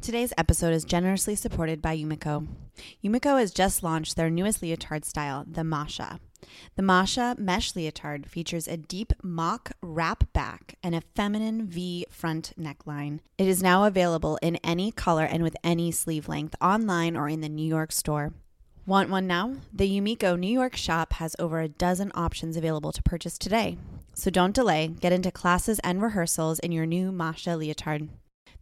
Today's episode is generously supported by Yumiko. Yumiko has just launched their newest leotard style, the Masha. The Masha mesh leotard features a deep mock wrap back and a feminine V front neckline. It is now available in any color and with any sleeve length online or in the New York store. Want one now? The Yumiko New York shop has over a dozen options available to purchase today. So don't delay, get into classes and rehearsals in your new Masha leotard.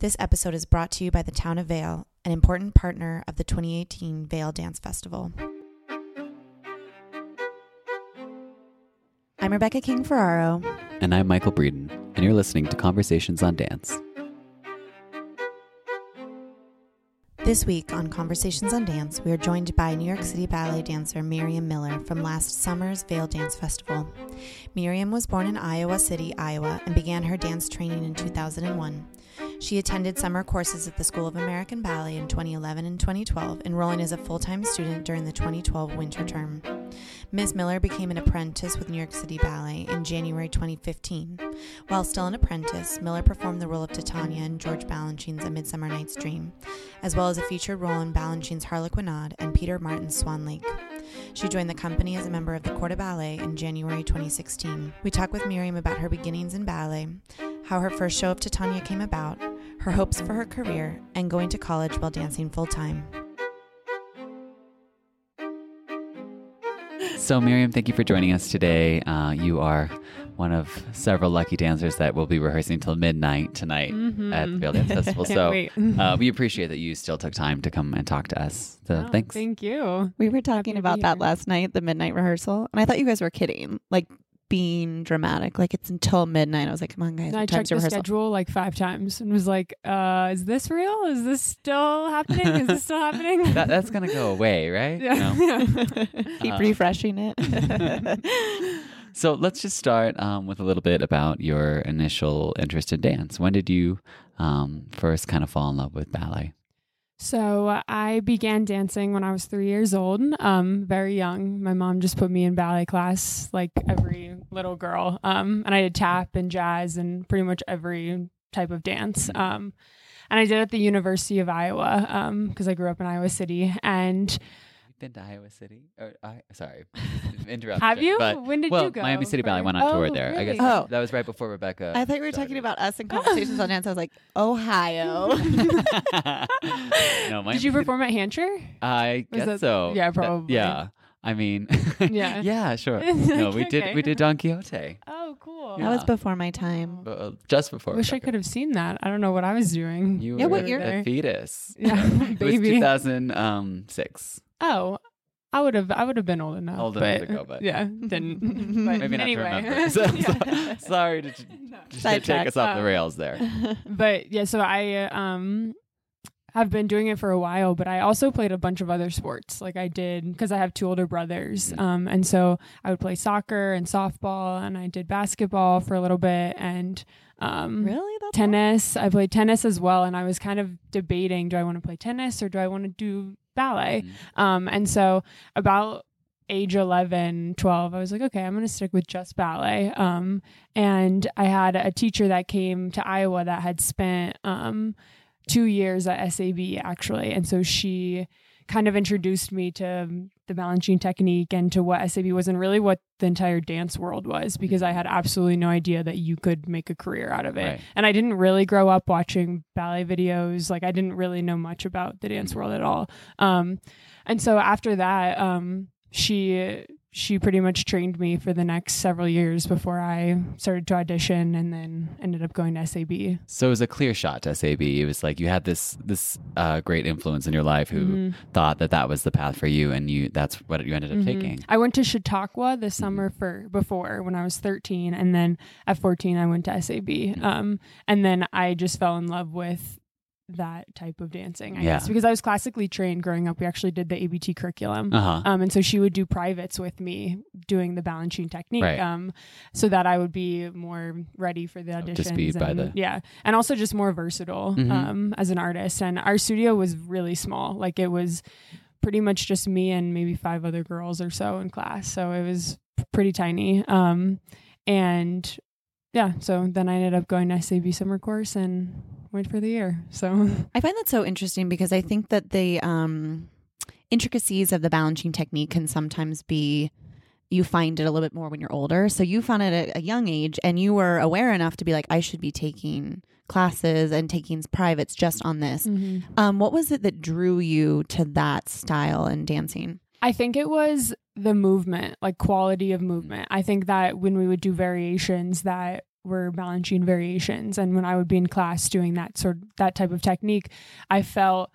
This episode is brought to you by the Town of Vail, an important partner of the 2018 Vail Dance Festival. I'm Rebecca King Ferraro. And I'm Michael Breeden, and you're listening to Conversations on Dance. This week on Conversations on Dance, we are joined by New York City ballet dancer Miriam Miller from last summer's Vail Dance Festival. Miriam was born in Iowa City, Iowa, and began her dance training in 2001. She attended summer courses at the School of American Ballet in 2011 and 2012, enrolling as a full time student during the 2012 winter term. Ms. Miller became an apprentice with New York City Ballet in January 2015. While still an apprentice, Miller performed the role of Titania in George Balanchine's A Midsummer Night's Dream, as well as a featured role in Balanchine's Harlequinade and Peter Martins' Swan Lake. She joined the company as a member of the Corps de Ballet in January 2016. We talk with Miriam about her beginnings in ballet, how her first show of Titania came about, her hopes for her career, and going to college while dancing full time. So, Miriam, thank you for joining us today. Uh, you are one of several lucky dancers that will be rehearsing till midnight tonight Mhm. at the Vail Dance Festival. So, uh, we appreciate that you still took time to come and talk to us. So, Oh, thanks. Thank you. We were talking to about that last night, the midnight rehearsal, and I thought you guys were kidding, like being dramatic. Like it's until midnight. I was like, "Come on, guys, And I what checked time's the rehearsal?" schedule like five times and was like, uh, is this real? Is this still happening? Is this still happening? that, that's going to go away, right? yeah. No? Keep Uh, refreshing it. So, let's just start um, with a little bit about your initial interest in dance. When did you um, first kind of fall in love with ballet? So I began dancing when I was three years old, um, very young. My mom just put me in ballet class like every little girl. Um, and I did tap and jazz and pretty much every type of dance. Um, and I did at the University of Iowa because I grew up in Iowa City. And been to Iowa City? Or, I, sorry, interruption. have you? But, when did well, you go? Miami City Ballet went on tour Oh, there. I guess? Oh. that was right before Rebecca. I thought we were talking about us in conversations on dance. I was like, Ohio. no, Miami Did you perform at Hancher? I Was guess that- so. yeah, That- probably. yeah. I mean, Yeah. yeah, sure. No, we did. We did Don Quixote Oh, cool. That was before my time. but, uh, just before. Wish I could have seen that. I don't know what I was doing. You Yeah, were what year? a fetus. Yeah, baby. it was 2006. Oh, I would have. I would have been old enough. Old enough to go, but- yeah, didn't. but Maybe not anyway. to remember. So- so- sorry to, to take Sidetrack. us off the Um, rails there. but yeah, so I um have been doing it for a while, but I also played a bunch of other sports. Like I did because I have two older brothers, Mhm. um, and so I would play soccer and softball, and I did basketball for a little bit, and Um, Really? That's tennis. I played tennis as well, and I was kind of debating: do I want to play tennis or do I want to do ballet? Um, and so about age 11 12 i was like okay i'm going to stick with just ballet um, and i had a teacher that came to iowa that had spent um, two years at sab actually and so she kind of introduced me to the Balanchine technique and to what sab was and really what the entire dance world was because i had absolutely no idea that you could make a career out of it. Right. and i didn't really grow up watching ballet videos. Like i didn't really know much about the dance world at all. Um, and so after that um, she she pretty much trained me for the next several years before I started to audition and then ended up going to SAB. So it was a clear shot to SAB. It was like you had this this uh, great influence in your life who Mm-hmm. thought that that was the path for you, and you that's what you ended up taking. I went to Chautauqua the summer for before when I was 13 and then at 14 I went to SAB. Um, and then I just fell in love with that type of dancing, I Yeah. guess, because I was classically trained growing up. We actually did the ABT curriculum. Uh huh. Um, and so she would do privates with me doing the Balanchine technique, Right. um, so that I would be more ready for the auditions. and- the- yeah, and also just more versatile Mhm. um, as an artist. And our studio was really small; like it was pretty much just me and maybe five other girls or so in class. So it was pretty tiny. Um, and yeah, so then I ended up going to SAB summer course and went for the year. So I find that so interesting because I think that the um, intricacies of the Balanchine technique can sometimes be you find it a little bit more when you're older. So you found it at a young age and you were aware enough to be like, I should be taking classes and taking privates just on this. Um, what was it that drew you to that style and dancing? I think it was the movement, like quality of movement. I think that when we would do variations that were Balanchine variations and when I would be in class doing that sort that type of technique, I felt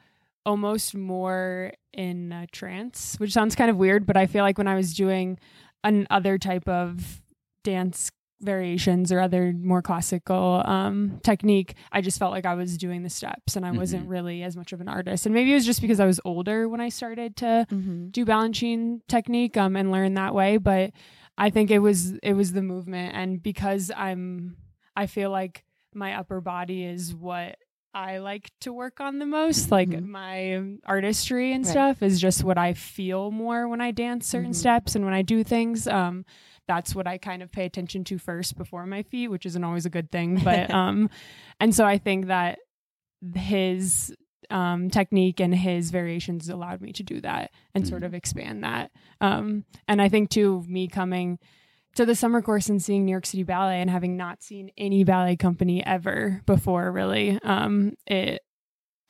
almost more in a trance, which sounds kind of weird, but I feel like when I was doing an other type of dance variations or other more classical um, technique, I just felt like I was doing the steps and I wasn't really as much of an artist. And maybe it was just because I was older when I started to Mm-hmm. do Balanchine technique um, and learn that way. But I think it was it was the movement, and because I'm I feel like my upper body is what I like to work on the most. Like Mhm. my artistry and Right. stuff is just what I feel more when I dance certain Mhm. steps and when I do things. Um, that's what I kind of pay attention to first before my feet, which isn't always a good thing. But um, and so I think that his um, technique and his variations allowed me to do that and sort of expand that. Um, and I think too, me coming to the summer course and seeing New York City Ballet and having not seen any ballet company ever before, really, um, it.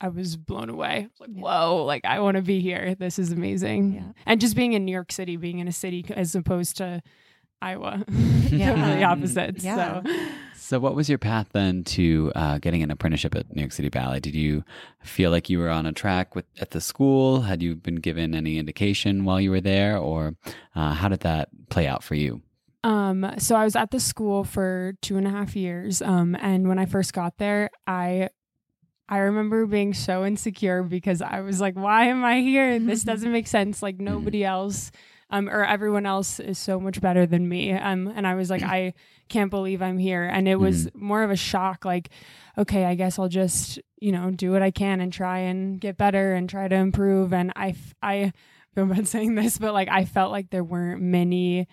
I was blown away. Like, whoa, like I want to be here. This is amazing. Yeah. And just being in New York City, being in a city as opposed to Iowa, Yeah. totally opposites. Yeah. So So, what was your path then to uh, getting an apprenticeship at New York City Ballet? Did you feel like you were on a track with at the school? Had you been given any indication while you were there, or uh, how did that play out for you? Um, so I was at the school for two and a half years. Um, and when I first got there, I I remember being so insecure because I was like, why am I here? And this doesn't make sense. Like nobody else um, or everyone else is so much better than me. Um, and I was like, I can't believe I'm here. And it was more of a shock, like, okay, I guess I'll just, you know, do what I can and try and get better and try to improve. And I, f- I feel bad saying this, but like, I felt like there weren't many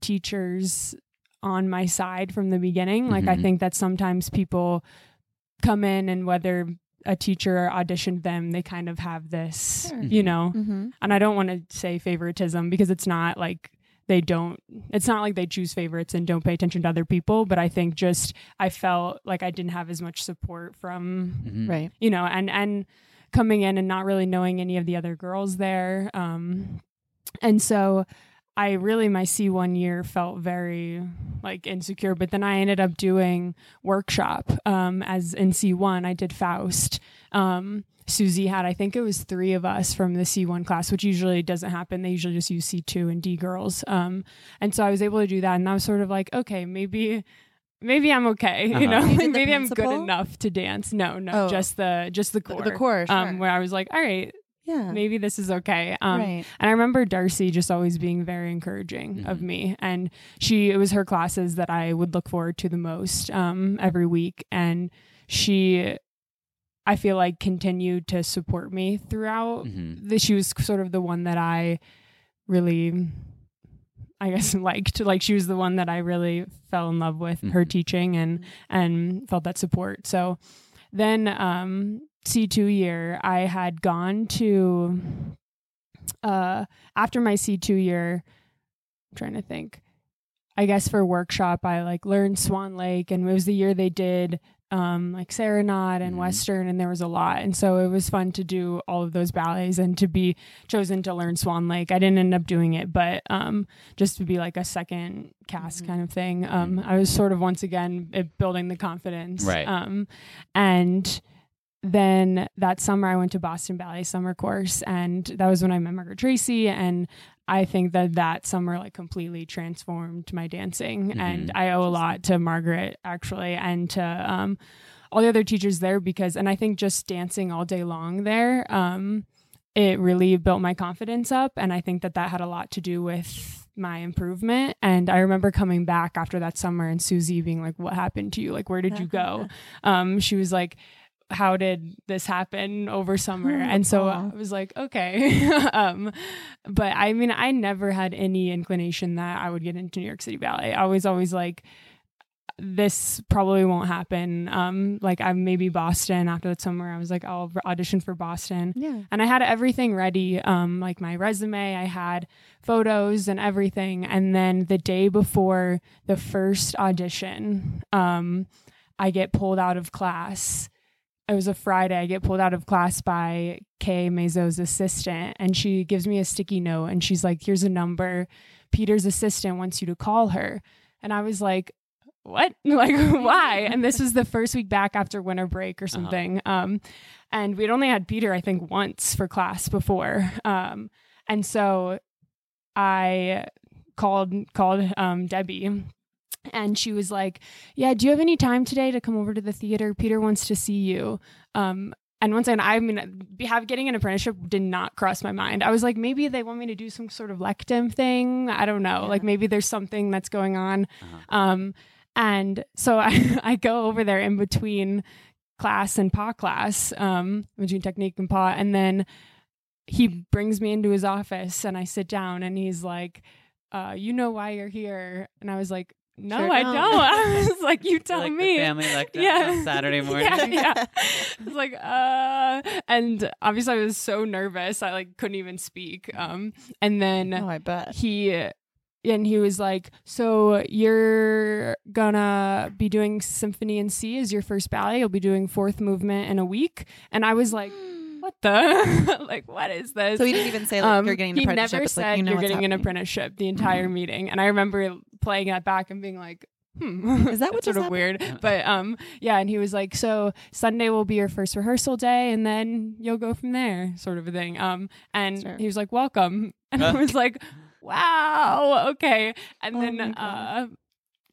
teachers on my side from the beginning. Like, I Mhm. think that sometimes people come in and whether a teacher auditioned them, they kind of have this, Sure. you know, Mm-hmm. and I don't want to say favoritism because it's not like they don't it's not like they choose favorites and don't pay attention to other people but i think just i felt like i didn't have as much support from Mhm. Right. you know and and coming in and not really knowing any of the other girls there um and so i really my c1 year felt very like insecure but then i ended up doing workshop um as in c1 i did faust um Susie had, I think it was three of us from the C1 class, which usually doesn't happen. They usually just use C2 and D girls. Um, and so I was able to do that. And I was sort of like, okay, maybe, maybe I'm okay. You Uh-huh. know, You like did the maybe I'm good enough to dance. No, no, Oh. just the, just the The- corps. the corps, sure. Um, where I was like, all right, Yeah. maybe this is okay. Um, right. And I remember Darci just always being very encouraging of Mhm. me. And she, it was her classes that I would look forward to the most um, every week. And she, I feel like, continued to support me throughout. Mhm. The, she was sort of the one that I really, I guess, liked. Like she was the one that I really fell in love with her Mhm. teaching and and felt that support. So then um C2 year, I had gone to uh after my C2 year, I'm trying to think. I guess for workshop I like learned Swan Lake and it was the year they did um like Serenade and Mhm. Western and there was a lot. And so it was fun to do all of those ballets and to be chosen to learn Swan Lake. I didn't end up doing it, but um just to be like a second cast Mhm. kind of thing. Um I was sort of once again it, building the confidence. Right. Um and then that summer I went to Boston Ballet summer course and that was when I met Margaret Tracey and I think that that summer like completely transformed my dancing Mhm. and I owe a lot to Margaret actually and to um all the other teachers there because and I think just dancing all day long there um it really built my confidence up and I think that that had a lot to do with my improvement and I remember coming back after that summer and Susie being like what happened to you? Like where did you go? Um she was like how did this happen over summer and so i was like okay um but i mean i never had any inclination that i would get into new york city ballet i was always like this probably won't happen um like i maybe boston after that summer i was like i'll audition for boston Yeah. and I had everything ready, um, like my resume, I had photos and everything. And then the day before the first audition, um, I get pulled out of class. It was a Friday. I get pulled out of class by Kay Mazzo's assistant, and she gives me a sticky note, and she's like, "Here's a number. Peter's assistant wants you to call her." And I was like, "What? like, why?" And this was the first week back after winter break or something. Um, and we'd only had Peter, I think, once for class before. Um, and so I called called um, Debbie, and she was like, "Yeah, do you have any time today to come over to the theater? Peter wants to see you." Um, and once again, I mean, have getting an apprenticeship did not cross my mind. I was like, maybe they want me to do some sort of lectum thing. I don't know. Like maybe there's something that's going on. Uh-huh. Um, and so I, I go over there in between class and PA class, um, between technique and PA, and then he brings me into his office and I sit down and he's like, uh, you know why you're here. And I was like, no, Sure I don't. I was like, you tell Like me. family lecture Yeah. Saturday morning. Yeah, yeah. I was like, uh, and obviously I was so nervous. I like couldn't even speak. Um, and then Oh, I bet. he and he was like so you're gonna be doing symphony in c as your first ballet you'll be doing fourth movement in a week and i was like what the? Like what is this? So he didn't even say like you're getting an Um, he apprenticeship. never It's said like, you know you're what's getting an happening. apprenticeship the entire meeting. And i remember playing that back and being like hmm. Is that what That's sort just of weird. but um yeah and he was like so sunday will be your first rehearsal day and then you'll go from there sort of a thing. Um and Sure. he was like welcome. And i was like wow okay. And Oh then uh God.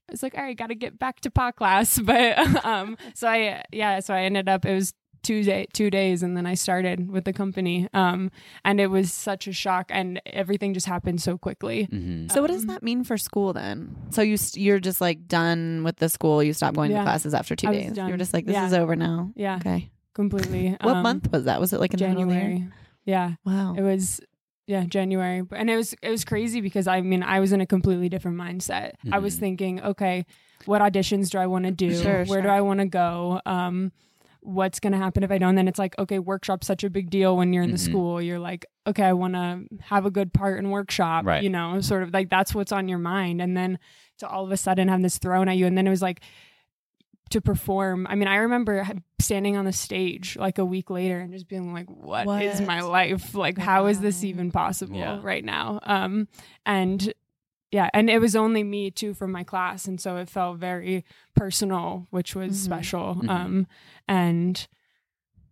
I was like, all right, got to get back to pot class. But um, so I, yeah, so I ended up, it was two day, two days. And then I started with the company. Um, and it was such a shock and everything just happened so quickly. Mhm. So what does Um, that mean for school then? So you st- you're just like done with the school. You stop going Yeah. to classes after two I was days. You were done. just like, this Yeah. is over now. Yeah, Okay. completely. What Um, month was that? Was it like in the middle of the year? January. Yeah. Wow. It was yeah, January. And it was it was crazy because I mean, I was in a completely different mindset. I was Mhm. thinking, okay, what auditions do I want to do? Sure, Where do. I want to go? Um what's going to happen if I don't? Then it's like, okay, workshop's such a big deal when you're in the Mhm. school. You're like, okay, I want to have a good part in workshop, Right. you know, sort of like that's what's on your mind. And then to all of a sudden have this thrown at you and then it was like to perform. I mean, I remember standing on the stage like a week later and just being like, "What is my life? Like, how is this even possible Yeah. right now?" Um, and yeah, and it was only me too from my class, and so it felt very personal, which was Mhm. special. Mhm. Um, and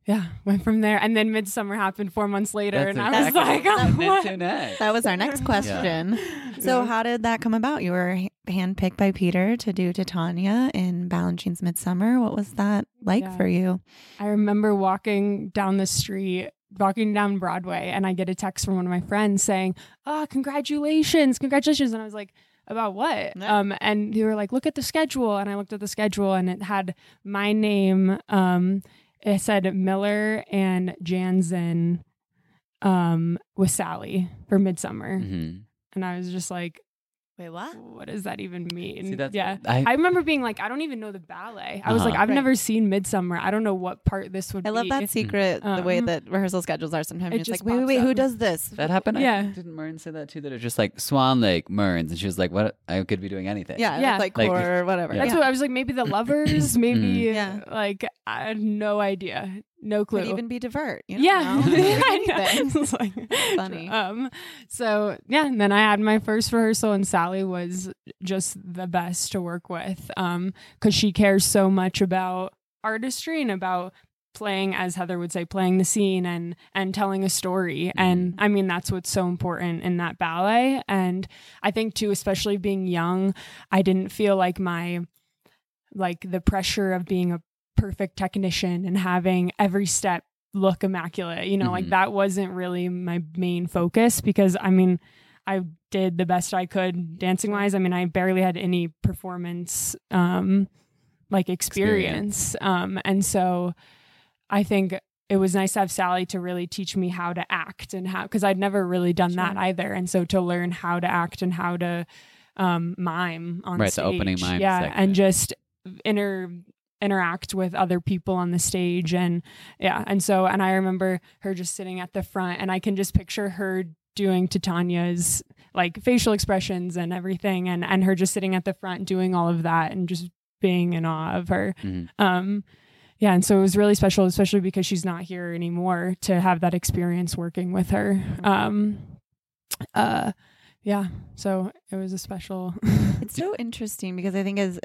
yeah, went from there, and then Midsummer happened four months later, That's and I was like, oh, what? That was our next question. So how did that come about? You were h- handpicked by Peter to do Titania in Balanchine's Midsummer. What was that like Yeah. for you? I remember walking down the street walking down Broadway and I get a text from one of my friends saying, "Oh, congratulations, congratulations!" And I was like, "About what?" Yeah. Um, and they were like, "Look at the schedule." And I looked at the schedule and it had my name. Um, it said Miller and Janzen, um, with Sally for Midsummer, Mhm. and I was just like, Wait, what? what does that even mean? See, that's- yeah. I- I, remember being like, I don't even know the ballet. I was Uh-huh. like, I've Right. never seen Midsummer. I don't know what part this would I be. love that secret, the way Um, that rehearsal schedules are sometimes. it It's just like, wait, wait, pops wait, who does this? That happened. Yeah. I, didn't Mern say that too? That it's just like Swan Lake, Mern's, and she was like, "What? I could be doing anything." Yeah, Yeah. like Like- corps or whatever. Yeah. That's what I was like. Maybe the lovers, maybe. Yeah. like I had no idea, no clue. Could even be divert. You yeah, know. I know. Anything. It's like- Funny. Um, so yeah, and then I had my first rehearsal, and Sally was just the best to work with, um, because she cares so much about artistry and about playing as heather would say playing the scene and and telling a story and i mean that's what's so important in that ballet and i think too especially being young i didn't feel like my like the pressure of being a perfect technician and having every step look immaculate you know like Mhm. that wasn't really my main focus because i mean i did the best i could dancing wise i mean i barely had any performance um like experience, um and so i think it was nice to have sally to really teach me how to act and how because i'd never really done that either and so to learn how to act and how to um mime on Right, the stage opening mime yeah segment. and just inter interact with other people on the stage and yeah and so and i remember her just sitting at the front and i can just picture her doing Titania's like facial expressions and everything and and her just sitting at the front doing all of that and just being in awe of her. Mhm. um yeah and so it was really special especially because she's not here anymore to have that experience working with her. Um uh yeah so it was a special It's so interesting because I think as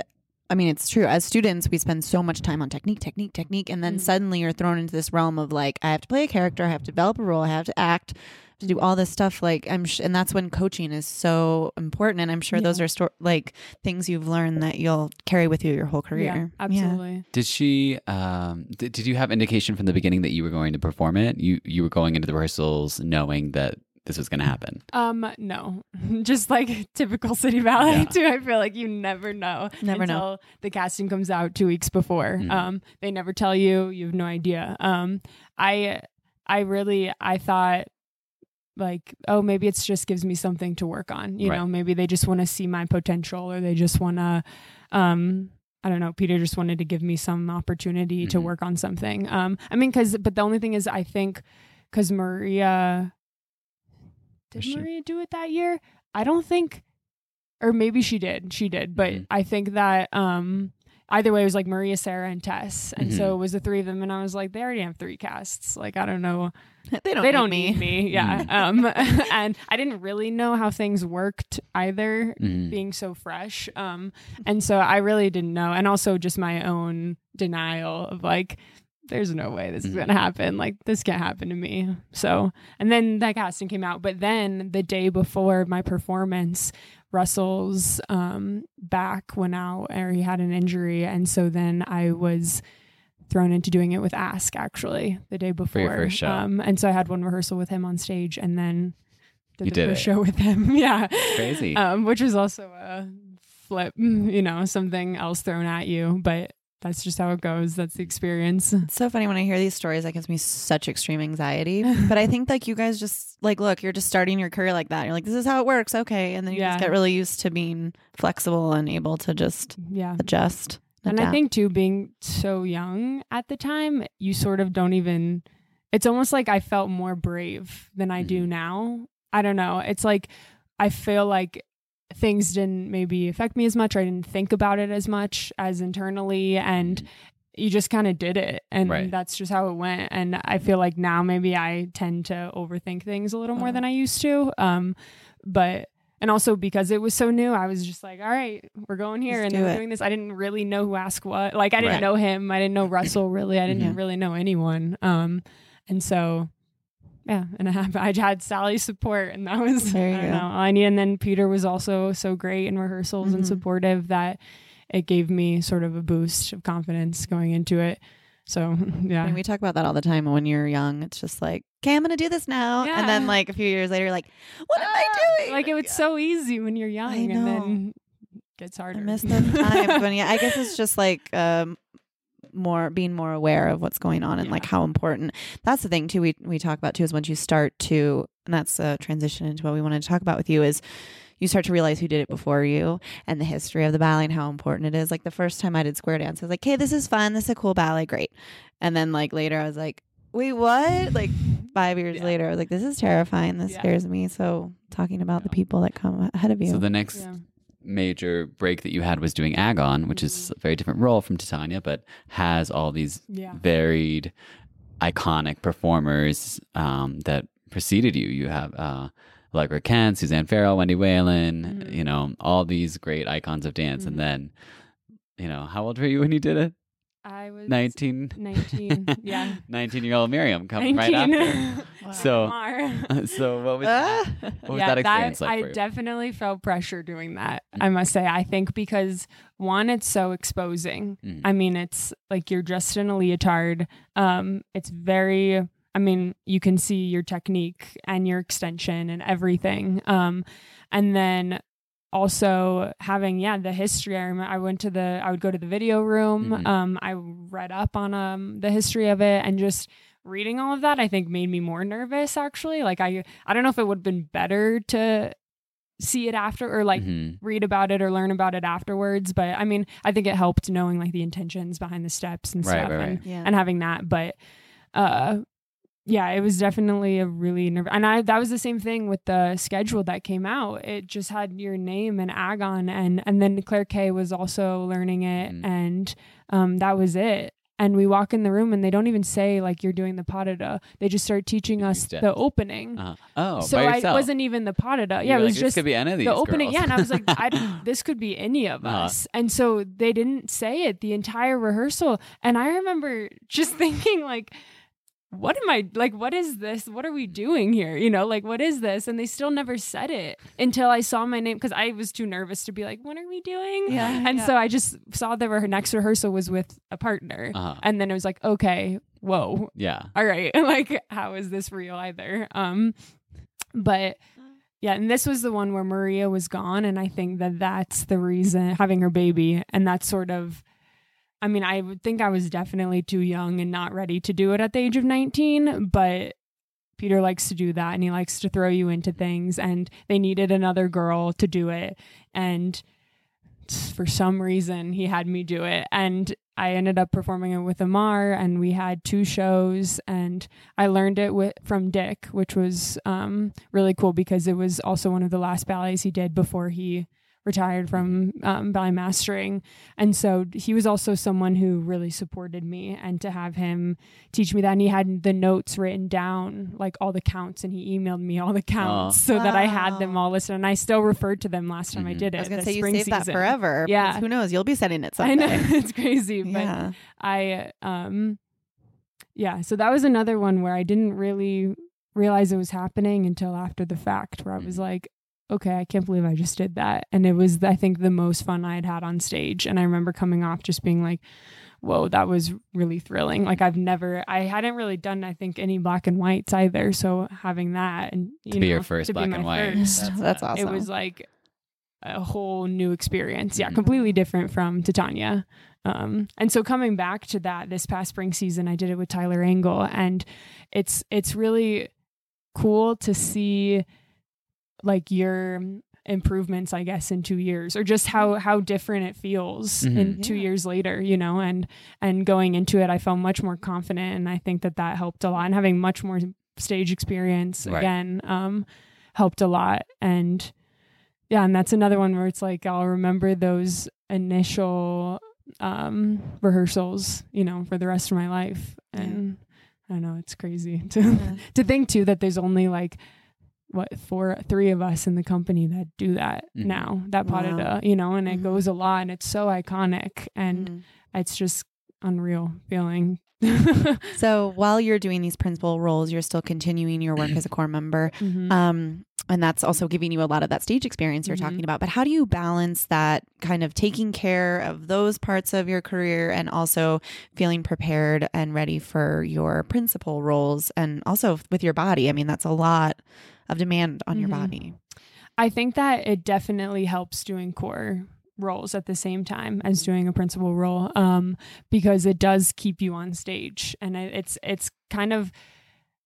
I mean, it's true. As students, we spend so much time on technique, technique, technique, and then Mm. suddenly you're thrown into this realm of like, I have to play a character, I have to develop a role, I have to act, to do all this stuff. Like I'm, sh- and that's when coaching is so important. And I'm sure those are sto- like things you've learned that you'll carry with you your whole yeah career. absolutely Did she? Um, did, did you have indication from the beginning that you were going to perform it? You you were going into the rehearsals knowing that this was going to happen. Um, no, just like typical city ballet Yeah. too. I feel like you never know, Never know. the casting comes out two weeks before. Mhm. Um, they never tell you. You have no idea. Um, I, I really, I thought like, oh, maybe it's just gives me something to work on. You Right. know, maybe they just want to see my potential, or they just want to, um. I don't know. Peter just wanted to give me some opportunity to Mhm. work on something. Um, I mean, because, but the only thing is, I think, because Maria, did she- Maria do it that year? I don't think, or maybe she did. She did, but Mhm. I think that um, either way, it was like Maria, Sarah, and Tess, and so Mhm. it was the three of them. And I was like, they already have three casts. Like, I don't know, they don't. they need don't me. need me. Yeah. um, and I didn't really know how things worked either, Mhm. being so fresh. Um, and so I really didn't know, and also just my own denial of like. There's no way this is Mhm. gonna happen. Like this can't happen to me. So, and then that casting came out. But then the day before my performance, Russell's um, back went out, or he had an injury, and so then I was thrown into doing it with Ask actually the day before. your first show. Um, and so I had one rehearsal with him on stage, and then did You the did first it. show with him. yeah, Crazy. Um, which was also a flip, you know, something else thrown at you, but that's just how it goes. That's the experience. It's so funny when I hear these stories. That gives me such extreme anxiety. but I think like you guys just like look, you're just starting your career like that. You're like, this is how it works, okay, and then you Yeah. just get really used to being flexible and able to just Yeah. adjust. And I think too, being so young at the time, you sort of don't even. It's almost like I felt more brave than I do Mhm. now. I don't know. It's like I feel like things didn't maybe affect me as much. Or I didn't think about it as much as internally, and you just kind of did it, and Right. that's just how it went. And I feel like now maybe I tend to overthink things a little more Uh-huh. than I used to. Um, but and also because it was so new, I was just like, all right, we're going here Let's and we're doing this. I didn't really know who asked what. Like I didn't Right. know him. I didn't know Russell really. I didn't Yeah. really know anyone. Um, and so yeah, and I, have, I had Sally's support, and that was There you I don't know all I need. And then Peter was also so great in rehearsals and Mhm. supportive that it gave me sort of a boost of confidence going into it. So I yeah, mean, we talk about that all the time. When you're young, it's just like okay, I'm gonna do this now. Yeah. And then like a few years later, like, what am I doing? Like it was so easy when you're young, I and then it gets I harder. miss those times. When yeah, I guess it's just like um more being more aware of what's going on and like how important that's the thing too we we talk about too is once you start to and that's a transition into what we wanted to talk about with you is you start to realize who did it before you and the history of the ballet and how important it is. Like the first time I did square dance, I was like, "Hey, this is fun. This is a cool ballet, great." And then like later, I was like, "Wait, what?" Like five years Yeah. later, I was like, "This is terrifying. This Yeah. scares me." So talking about the people that come ahead of you. So the next Yeah. Major break that you had was doing Agon, which is a very different role from Titania, but has all these Yeah. varied, iconic performers um, that preceded you. You have uh, Allegra Kent, Suzanne Farrell, Wendy Whelan, Mhm. you know, all these great icons of dance. Mhm. And then, you know, how old were you when you did it? I was 19? 19, yeah. 19 year old Miriam coming right 19. after. So, Mar. so what was, Ah. what was that experience like I for you? definitely felt pressure doing that. I must say. I think because one, it's so exposing. Mhm. I mean, it's like you're dressed in a leotard. Um, it's very. I mean, you can see your technique and your extension and everything. Um, and then also having yeah the history. I remember I went to the. I would go to the video room. Mhm. Um, I read up on um the history of it and just reading all of that i think made me more nervous actually like i i don't know if it would have been better to see it after or like Mhm. read about it or learn about it afterwards but i mean i think it helped knowing like the intentions behind the steps and Right, stuff right, and, right. Yeah. and having that but uh yeah it was definitely a really nerve and i that was the same thing with the schedule that came out it just had your name and agon and and then claire k was also learning it Mhm. and um that was it and we walk in the room and they don't even say like you're doing the deux. They just start teaching us the opening. Uh-huh. Oh, so by I yourself. wasn't even the deux. Yeah, it was like, just could be any of these the opening. girls. Yeah, and I was like, I, this could be any of Uh-huh. us. And so they didn't say it the entire rehearsal. And I remember just thinking like, what am I like? What is this? What are we doing here? You know, like what is this? And they still never said it until I saw my name because I was too nervous to be like, what are we doing? Yeah, And yeah. so I just saw that re- next rehearsal was with a partner, Uh-huh. and then it was like, okay, whoa, yeah. all right like how is this real either um but yeah and this was the one where maria was gone and i think that that's the reason having her baby and that's sort of i mean i think i was definitely too young and not ready to do it at the age of 19 but peter likes to do that and he likes to throw you into things and they needed another girl to do it. And for some reason he had me do it. And I ended up performing it with Amar and we had two shows and I learned it with from Dick which was um, really cool because it was also one of the last ballets he did before he retired from um, ballet mastering and so he was also someone who really supported me and to have him teach me that and he had the notes written down like all the counts and he emailed me all the counts so that I had them all listed and I still referred to them last time I Mhm. did it I was gonna the say you spring saved that season. forever. Yeah. Who knows? You'll be setting it I know it's crazy, but yeah. I um yeah, so that was another one where I didn't really realize it was happening until after the fact where I was like okay, I can't believe I just did that. And it was I think the most fun I had had on stage and I remember coming off just being like whoa, that was really thrilling. Like I've never I hadn't really done I think any black and whites either, so having that and you To know be your first to be black my and white. first, That's, That's awesome. it was like a whole new experience. Yeah, Mhm. completely different from Titania. Um, and so coming back to that this past spring season, I did it with Tyler Angle, and it's it's really cool to see like your improvements i guess in two years or just how how different it feels in Mhm. two Yeah. years later you know and and going into it i felt much more confident and i think that that helped a lot and having much more stage experience Right. again um helped a lot and yeah and that's another one where it's like i'll remember those initial um rehearsals you know for the rest of my life Yeah. and i don't know it's crazy to Yeah. to think too that there's only like what four three of us in the company that do that Mhm. now that pas de Wow. deux, you know and it Mhm. goes a lot and it's so iconic and Mhm. it's just unreal feeling So while you're doing these principal roles, you're still continuing your work as a corps member. Mhm. Um, and that's also giving you a lot of that stage experience you're Mhm. talking about. But how do you balance that kind of taking care of those parts of your career and also feeling prepared and ready for your principal roles and also with your body? I mean, that's a lot of demand on your Mhm. body. I think that it definitely helps doing corps roles at the same time as doing a principal role um, because it does keep you on stage and it, it's it's kind of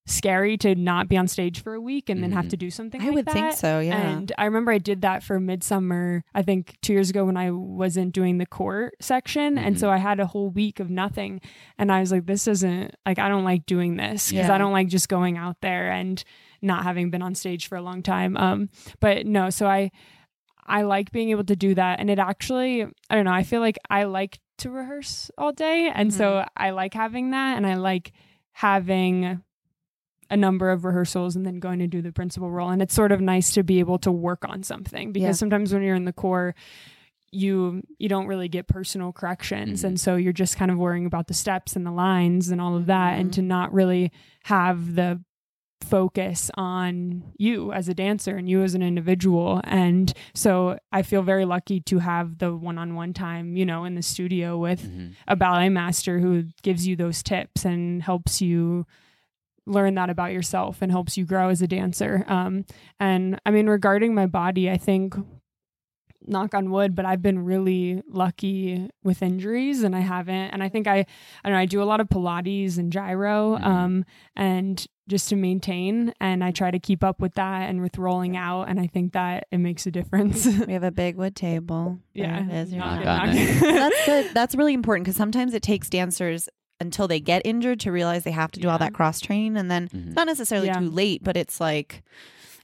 scary to not be on stage for a week and then have Mhm. to do something I like would think so, yeah. And I remember I did that for Midsummer, I think two years ago when I wasn't doing the corps section. And so I had a whole week of nothing. And I was like, this isn't like, I don't like doing this because Yeah. I don't like just going out there and not having been on stage for a long time. Um, but no, so I, I like being able to do that. And it actually, I don't know, I feel like I like to rehearse all day. And so I like having that. And I like having a number of rehearsals and then going to do the principal role. And it's sort of nice to be able to work on something because Yeah. sometimes when you're in the corps, you you don't really get personal corrections Mhm. and so you're just kind of worrying about the steps and the lines and all of that and to not really have the focus on you as a dancer and you as an individual and so i feel very lucky to have the one-on-one time you know in the studio with Mhm. a ballet master who gives you those tips and helps you learn that about yourself and helps you grow as a dancer. Um, and I mean, regarding my body, I think, knock on wood, but I've been really lucky with injuries and I haven't. And I think I, I don't know, I do a lot of Pilates and gyro, Mhm. um, and just to maintain. And I try to keep up with that and with rolling out. And I think that it makes a difference. We have a big wood table. There yeah. it is. You're Knock Knock it, on knock it. it. that's good. That's really important because sometimes it takes dancers until they get injured to realize they have to do all that cross training and then Mhm. not necessarily Yeah. too late, but it's like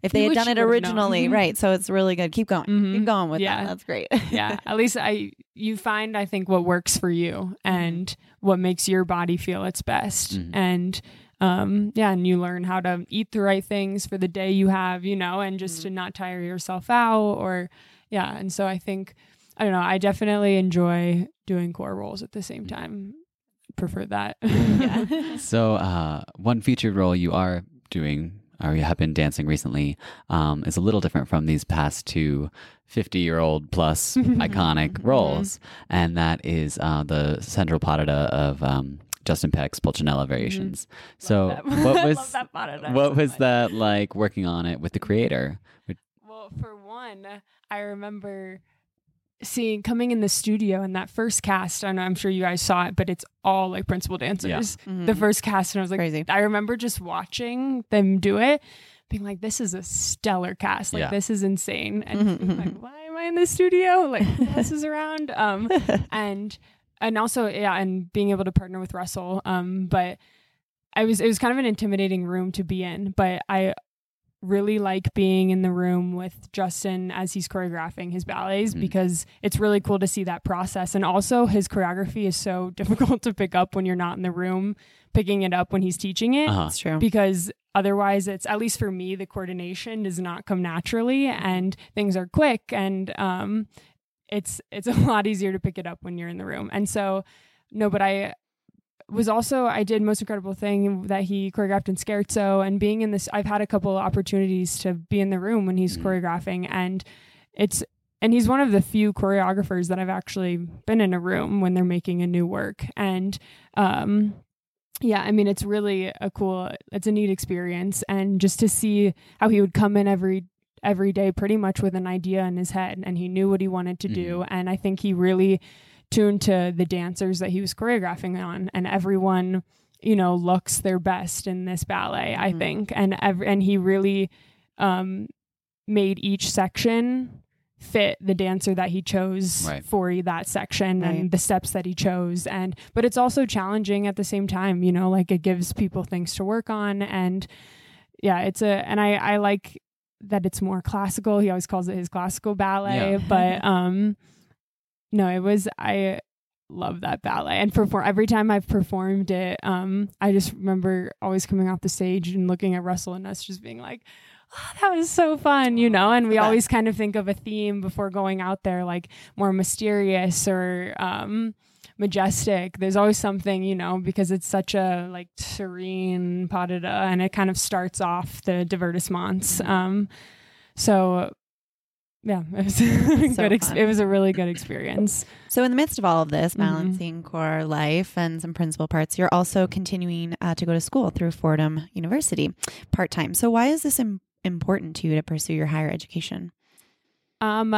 if they You had done it would've known. originally, right? So it's really good. Keep going. Mhm. Keep going with Yeah. that. That's great. yeah at least i you find i think what works for you and what makes your body feel its best Mhm. and um yeah and you learn how to eat the right things for the day you have you know and just to not tire yourself out or yeah and so i think i don't know i definitely enjoy doing corps roles at the same time prefer that Yeah. So, uh, one featured role you are doing, or you have been dancing recently, um, is a little different from these past two 50 year old plus iconic roles. And that is uh, the central patata of um, Justin Peck's Pulcinella Variations. Mm-hmm. So, what was, that what so was that like working on it with the creator? Well, for one, I remember seeing coming in the studio and that first cast. I know I'm sure you guys saw it, but it's all like principal dancers. Mm-hmm. The first cast, and I was like, Crazy. I remember just watching them do it, being like, "This is a stellar cast. Like Yeah. this is insane." And mm-hmm, being like, why am I in the studio? Like who else is around? Um, and and also yeah, and being able to partner with Russell. Um, but I was it was kind of an intimidating room to be in, but I really like being in the room with Justin as he's choreographing his ballets Mhm. because it's really cool to see that process. And also his choreography is so difficult to pick up when you're not in the room picking it up when he's teaching it Uh-huh. That's true. because otherwise it's at least for me the coordination does not come naturally and things are quick and um it's it's a lot easier to pick it up when you're in the room and so no but i was also i did most incredible thing that he choreographed in scherzo and being in this i've had a couple of opportunities to be in the room when he's Mhm. choreographing and it's and he's one of the few choreographers that i've actually been in a room when they're making a new work and um yeah, I mean, it's really a cool, it's a neat experience. And just to see how he would come in every, every day pretty much with an idea in his head and he knew what he wanted to do. And I think he really tuned to the dancers that he was choreographing on and everyone, you know, looks their best in this ballet, I Mhm. think. And every, and he really, um, made each section fit the dancer that he chose Right. for that section Right. and the steps that he chose and but it's also challenging at the same time you know like it gives people things to work on and yeah it's a and i i like that it's more classical. He always calls it his classical ballet Yeah. but um no it was i love that ballet. And perform every time i've performed it um i just remember always coming off the stage and looking at russell and us just being like oh, that was so fun you know? And we always kind of think of a theme before going out there like more mysterious or um majestic there's always something you know because it's such a like serene pas de deux, and it kind of starts off the divertissements um so yeah, it was a good. Ex- it was a really good experience. So, in the midst of all of this, Mhm. balancing corps life and some principal parts, you're also continuing uh, to go to school through Fordham University part time. So, why is this Im- important to you to pursue your higher education? Um,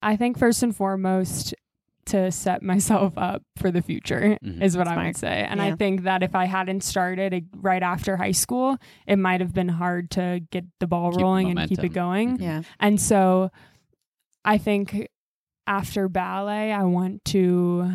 I think first and foremost to set myself up for the future Mhm. is what I would say. And Yeah. I think that if I hadn't started right after high school, it might have been hard to get the ball Keep the rolling and keep it going. Mhm. Yeah. And so I think after ballet, I want to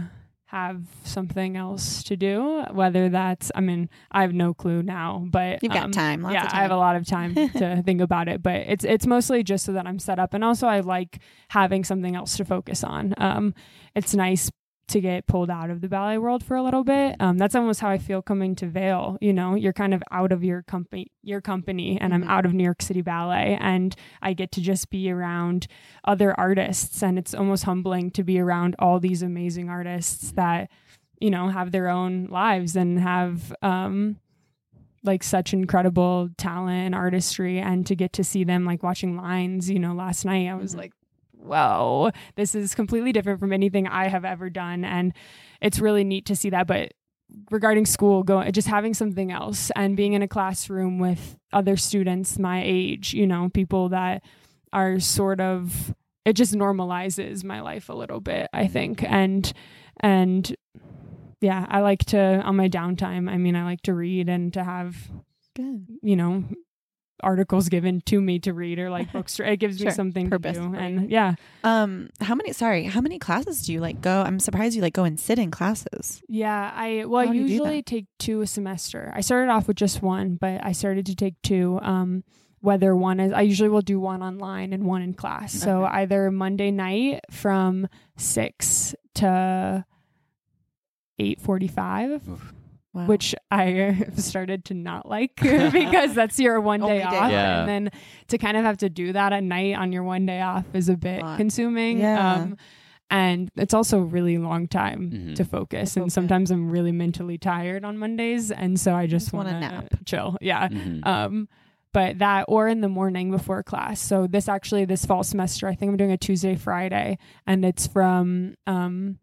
have something else to do, whether that's, I mean, I have no clue now, but You've got um, time. Lots yeah, of time. I have a lot of time to think about it, but it's it's mostly just so that I'm set up, and also I like having something else to focus on. Um, it's nice to get pulled out of the ballet world for a little bit. Um, that's almost how I feel coming to Vail. You know, you're kind of out of your company, your company, and Mhm. I'm out of New York City Ballet, and I get to just be around other artists, and it's almost humbling to be around all these amazing artists that you know have their own lives and have um like such incredible talent and artistry and to get to see them like watching lines you know last night i was Mhm. like whoa this is completely different from anything i have ever done. And it's really neat to see that. But regarding school going just having something else and being in a classroom with other students my age you know people that are sort of it just normalizes my life a little bit i think. And and yeah i like to on my downtime i mean i like to read and to have Good. you know articles given to me to read or like books it gives Sure. me something Purpose to do and yeah Um, how many? Sorry, how many classes do you like go? I'm surprised you like go and sit in classes. yeah i well i do you do usually take two a semester i started off with just one but i started to take two um whether one is i usually will do one online and one in class so either monday night from 6 to 8.45 Oof. Wow. which I started to not like because that's your one day day off. off. Yeah. And then to kind of have to do that at night on your one day off is a bit Lot. consuming. Yeah. Um, and it's also a really long time Mhm. to focus. And sometimes I'm really mentally tired on Mondays. And so I just, Just wanna nap. chill. Yeah. Mhm. Um, but that or in the morning before class. So this actually this fall semester, I think I'm doing a Tuesday Friday, and it's from um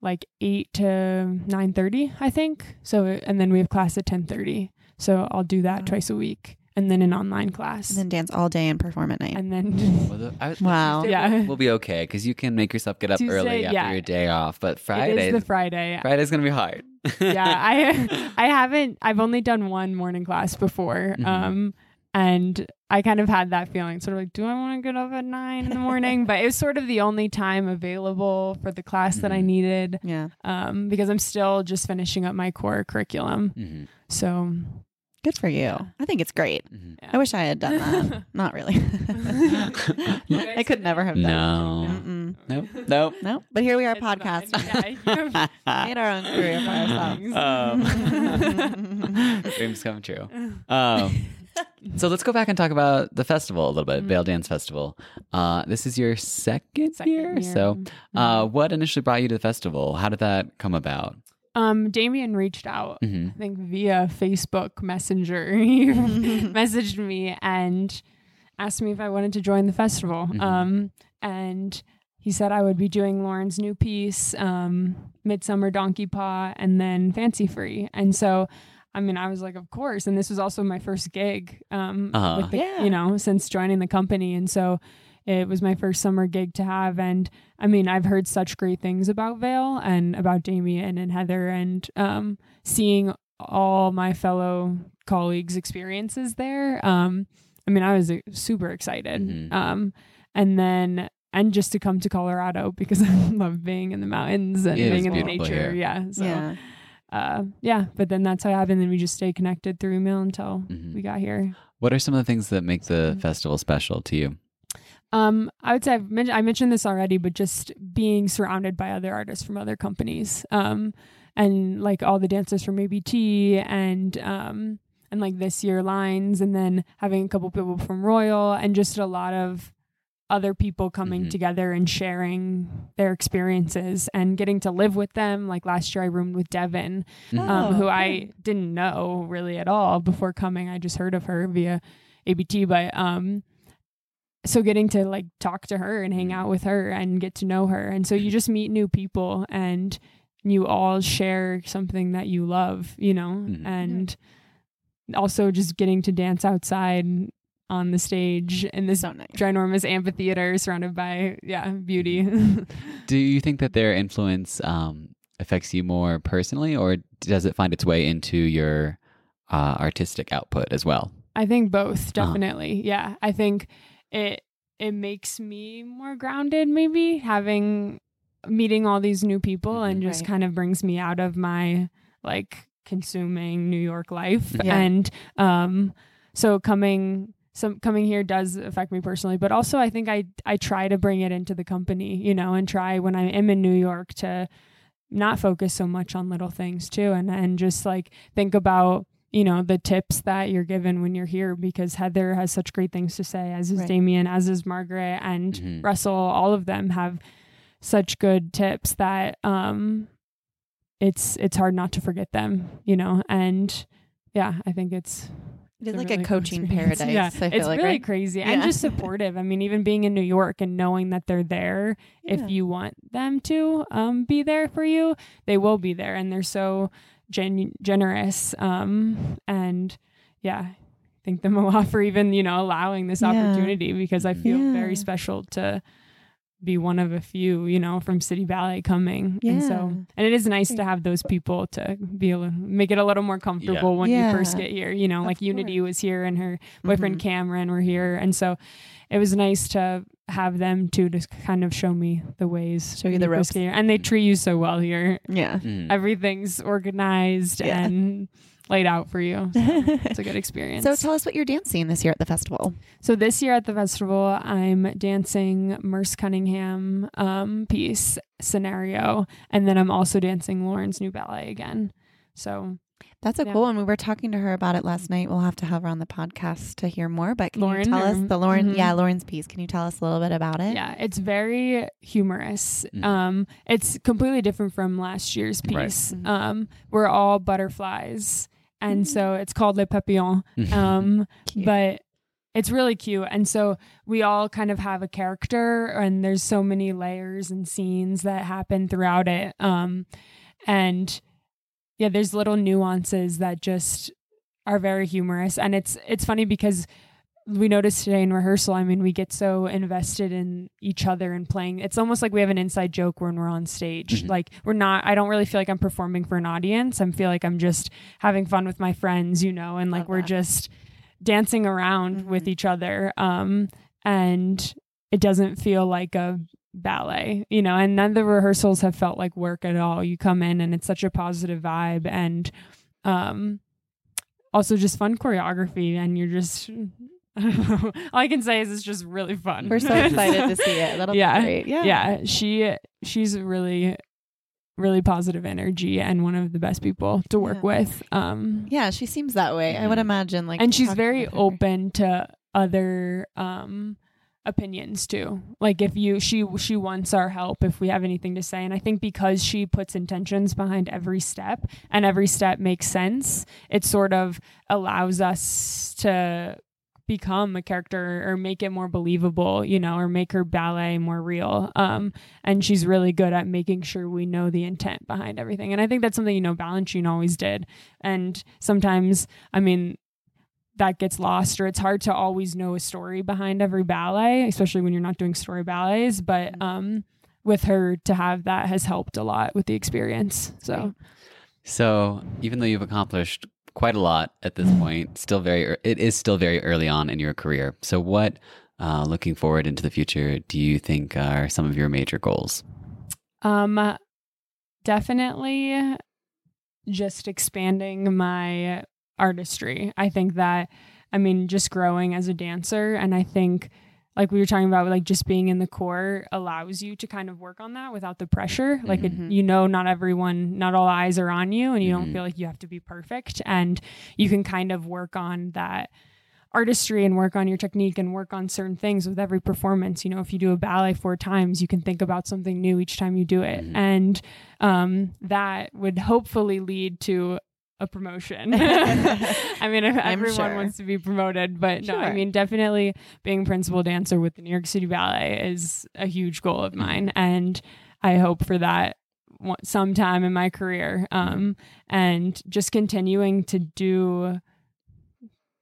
like eight to nine thirty, I think. So and then we have class at ten thirty. So I'll do that Wow. twice a week, and then an online class, and then dance all day and perform at night. and then Well, the- I Wow. Tuesday Yeah. we'll be okay because you can make yourself get up Tuesday, early after yeah. your day off. But it Friday, is the Friday. Friday's gonna be hard. yeah, I I haven't. I've only done one morning class before. Mhm. Um, and I kind of had that feeling, sort of like, do I want to get up at nine in the morning? but it was sort of the only time available for the class that I Mhm. needed. yeah, Um, because I'm still just finishing up my core curriculum. Mhm. So good for you. I think it's great. Mhm. yeah. I wish I had done that. Not really. I could never have done that. No. it. Mm-mm. Nope. Nope. No, but here we are It's fine. podcasting. Yeah, you- Made our own career for ourselves. Um, dreams come true. Um, so let's go back and talk about the festival a little bit, Vail Dance Festival. Uh, this is your second, Second year. year. So, uh, what initially brought you to the festival? How did that come about? Um, Damian reached out, Mhm. I think via Facebook Messenger. he messaged me and asked me if I wanted to join the festival. Mhm. Um, and he said I would be doing Lauren's new piece, um, Midsummer Donkey Paw, and then Fancy Free. And so, I mean, I was like, of course. And this was also my first gig, um, Uh-huh. with the, Yeah. you know, since joining the company. And so it was my first summer gig to have. And I mean, I've heard such great things about Vail and about Damian and Heather and um, seeing all my fellow colleagues' experiences there. Um, I mean, I was uh, super excited. Mhm. Um, and then, and just to come to Colorado because I love being in the mountains and It is being in the nature. here. Yeah. So, yeah. Uh, yeah. But then that's how it happened. Then we just stay connected through email until Mhm. we got here. What are some of the things that make the festival special to you? Um, I would say I've mentioned I mentioned this already, but just being surrounded by other artists from other companies, um, and like all the dancers from ABT and um, and like this year lines, and then having a couple people from Royal, and just a lot of other people coming Mhm. together and sharing their experiences and getting to live with them. Like last year, I roomed with Devin, um, Oh, who I didn't know really at all before coming. I just heard of her via ABT, but um, so getting to like talk to her and hang Mm-hmm. out with her and get to know her. And so you just meet new people and you all share something that you love, you know, Mhm. and also just getting to dance outside on the stage in this So nice. ginormous amphitheater surrounded by yeah beauty Do you think that their influence um, affects you more personally, or does it find its way into your uh, artistic output as well? i think both Uh-huh. definitely yeah i think it it makes me more grounded maybe having meeting all these new people and just Right. kind of brings me out of my like consuming new york life Yeah. and um so coming some coming here does affect me personally but also i think i i try to bring it into the company you know and try when i am in new york to not focus so much on little things too and and just like think about you know the tips that you're given when you're here because heather has such great things to say as is Right. damian as is margaret and Mhm. russell all of them have such good tips that um it's it's hard not to forget them you know and yeah i think It is it's like really a coaching experience. paradise. Yeah, I feel it's like, really right? crazy Yeah. and just supportive. I mean, even being in New York and knowing that they're there, Yeah. if you want them to um, be there for you, they will be there, and they're so gen- generous. Um, and yeah, thank them a lot for even you know allowing this Yeah. opportunity because I feel very special to be one of a few, you know, from City Ballet coming. And so, and it is nice to have those people to be able to make it a little more comfortable when Yeah. you first get here. You know, Of like Unity was here and her boyfriend Mhm. Cameron were here. And so it was nice to have them too to kind of show me the ways. Show you the ropes. here. And they treat you so well here. Yeah. Mhm. Everything's organized Yeah. and laid out for you. So it's a good experience. So tell us what you're dancing this year at the festival. So this year at the festival, I'm dancing Merce Cunningham um, piece scenario, and then I'm also dancing Lauren's new ballet again. So That's a Yeah. cool one. We were talking to her about it last night. We'll have to have her on the podcast to hear more. But can Lauren, you tell us the Lauren? Mhm. Yeah, Lauren's piece. Can you tell us a little bit about it? yeah, it's very humorous. Mhm. Um, it's completely different from last year's Right. piece. Mhm. Um, we're all butterflies, and Mhm. so it's called Le Papillon. Mhm. Um, but it's really cute and so we all kind of have a character and there's so many layers and scenes that happen throughout it um and yeah there's little nuances that just are very humorous and it's it's funny because we noticed today in rehearsal i mean we get so invested in each other and playing it's almost like we have an inside joke when we're on stage Mhm. like we're not i don't really feel like i'm performing for an audience i feel like i'm just having fun with my friends you know and like Love we're that. just dancing around with Mhm. each other um and it doesn't feel like a ballet you know and none of the rehearsals have felt like work at all you come in and it's such a positive vibe and um also just fun choreography and you're just I don't know. all I can say is it's just really fun. We're so excited to see it. That'll yeah, be great. Yeah. yeah. She she's really really positive energy and one of the best people to work Yeah. with. Um Yeah, she seems that way. I would Mhm. imagine like and she's very open to other um opinions too like if you she she wants our help if we have anything to say and i think because she puts intentions behind every step and every step makes sense it sort of allows us to become a character or make it more believable you know or make her ballet more real. Um and she's really good at making sure we know the intent behind everything. And i think that's something you know Balanchine always did. And sometimes i mean that gets lost or it's hard to always know a story behind every ballet especially when you're not doing story ballets. But um with her to have that has helped a lot with the experience. So So, even though you've accomplished quite a lot at this point, still very it is still very early on in your career. So, what uh, looking forward into the future do you think are some of your major goals? um definitely just expanding my artistry i think that i mean just growing as a dancer and i think like we were talking about like just being in the corps allows you to kind of work on that without the pressure like it, Mhm. you know not everyone not all eyes are on you and you Mhm. don't feel like you have to be perfect and you can kind of work on that artistry and work on your technique and work on certain things with every performance you know if you do a ballet four times you can think about something new each time you do it Mhm. and um, that would hopefully lead to a promotion. I mean, if everyone sure. wants to be promoted, but no, I mean, definitely being principal dancer with the New York City Ballet is a huge goal of mine, and I hope for that sometime in my career. Um, and just continuing to do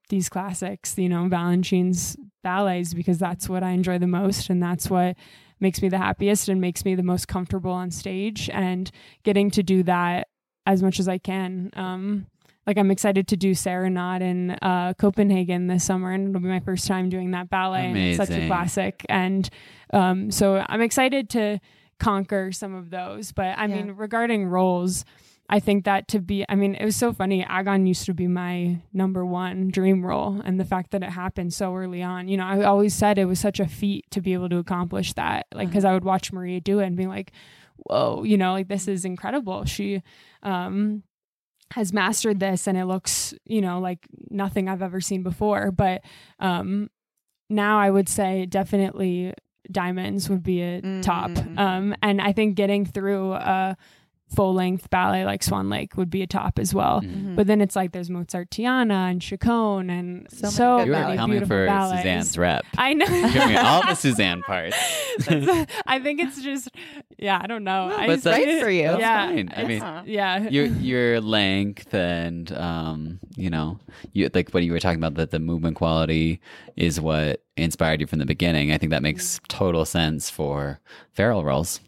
these classics, you know, Balanchine's ballets because that's what I enjoy the most, and that's what makes me the happiest and makes me the most comfortable on stage and getting to do that as much as I can. Um, like I'm excited to do Serenade in uh, Copenhagen this summer, and it'll be my first time doing that ballet. And it's such a classic, and um, so I'm excited to conquer some of those. But I Yeah. mean, regarding roles, I think that to be, I mean, it was so funny. Agon used to be my number one dream role. And the fact that it happened so early on, you know, I always said it was such a feat to be able to accomplish that. Like, cause I would watch Maria do it and be like, whoa, you know, like this is incredible. She, um, has mastered this and it looks, you know, like nothing I've ever seen before. But, um, now I would say definitely diamonds would be a top. Mm. Um, and I think getting through a full length ballet like Swan Lake would be a top as well. Mm-hmm. But then it's like there's Mozartiana and Chaconne and So so, many good You many were coming beautiful for ballets. Suzanne's rep. I know. Give me all the Suzanne parts. That's- I think it's just, yeah, I don't know. I but just- that's- Right for you. That's Yeah, fine. I mean, Uh-huh. yeah. your your length and um, you know, you like what you were talking about that the movement quality is what inspired you from the beginning. I think that makes total sense for Farrell roles.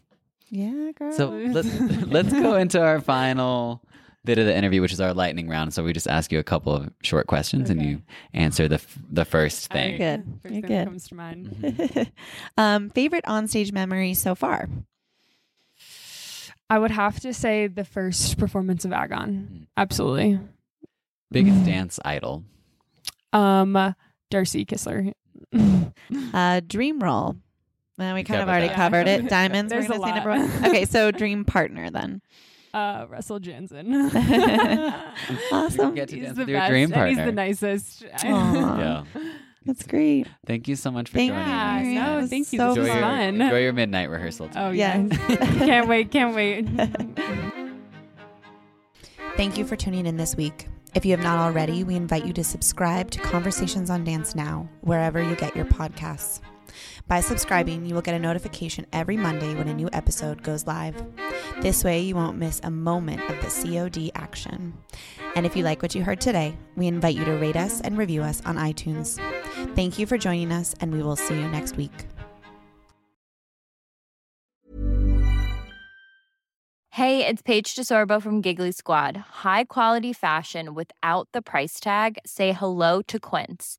Yeah, girl. So let's let's go into our final bit of the interview, which is our lightning round. So we just ask you a couple of short questions, and you answer the f- the first thing. Good. First You're thing that good. comes to mind. Mm-hmm. um, favorite onstage memory so far? I would have to say the first performance of. Agon. Absolutely. Biggest dance idol. Um, Darci Kistler. Uh, dream role. Well, we kind of already that. covered it. Diamonds. There's we're a gonna say lot. number one. Okay, so dream partner then. Uh, Russell Janzen. Awesome. Get to he's dance the with best. dream and he's the nicest. Yeah. That's great. Thank you so much for Thank joining you. Yeah, no, It was thank you. so enjoy was your, fun. enjoy your midnight rehearsal. Oh Yeah. yeah. can't wait, can't wait. Thank you for tuning in this week. If you have not already, we invite you to subscribe to Conversations on Dance Now, wherever you get your podcasts. By subscribing, you will get a notification every Monday when a new episode goes live. This way, you won't miss a moment of the COD action. And if you like what you heard today, we invite you to rate us and review us on iTunes. Thank you for joining us, and we will see you next week. Hey, it's Paige DeSorbo from Giggly Squad. High quality fashion without the price tag. Say hello to Quince.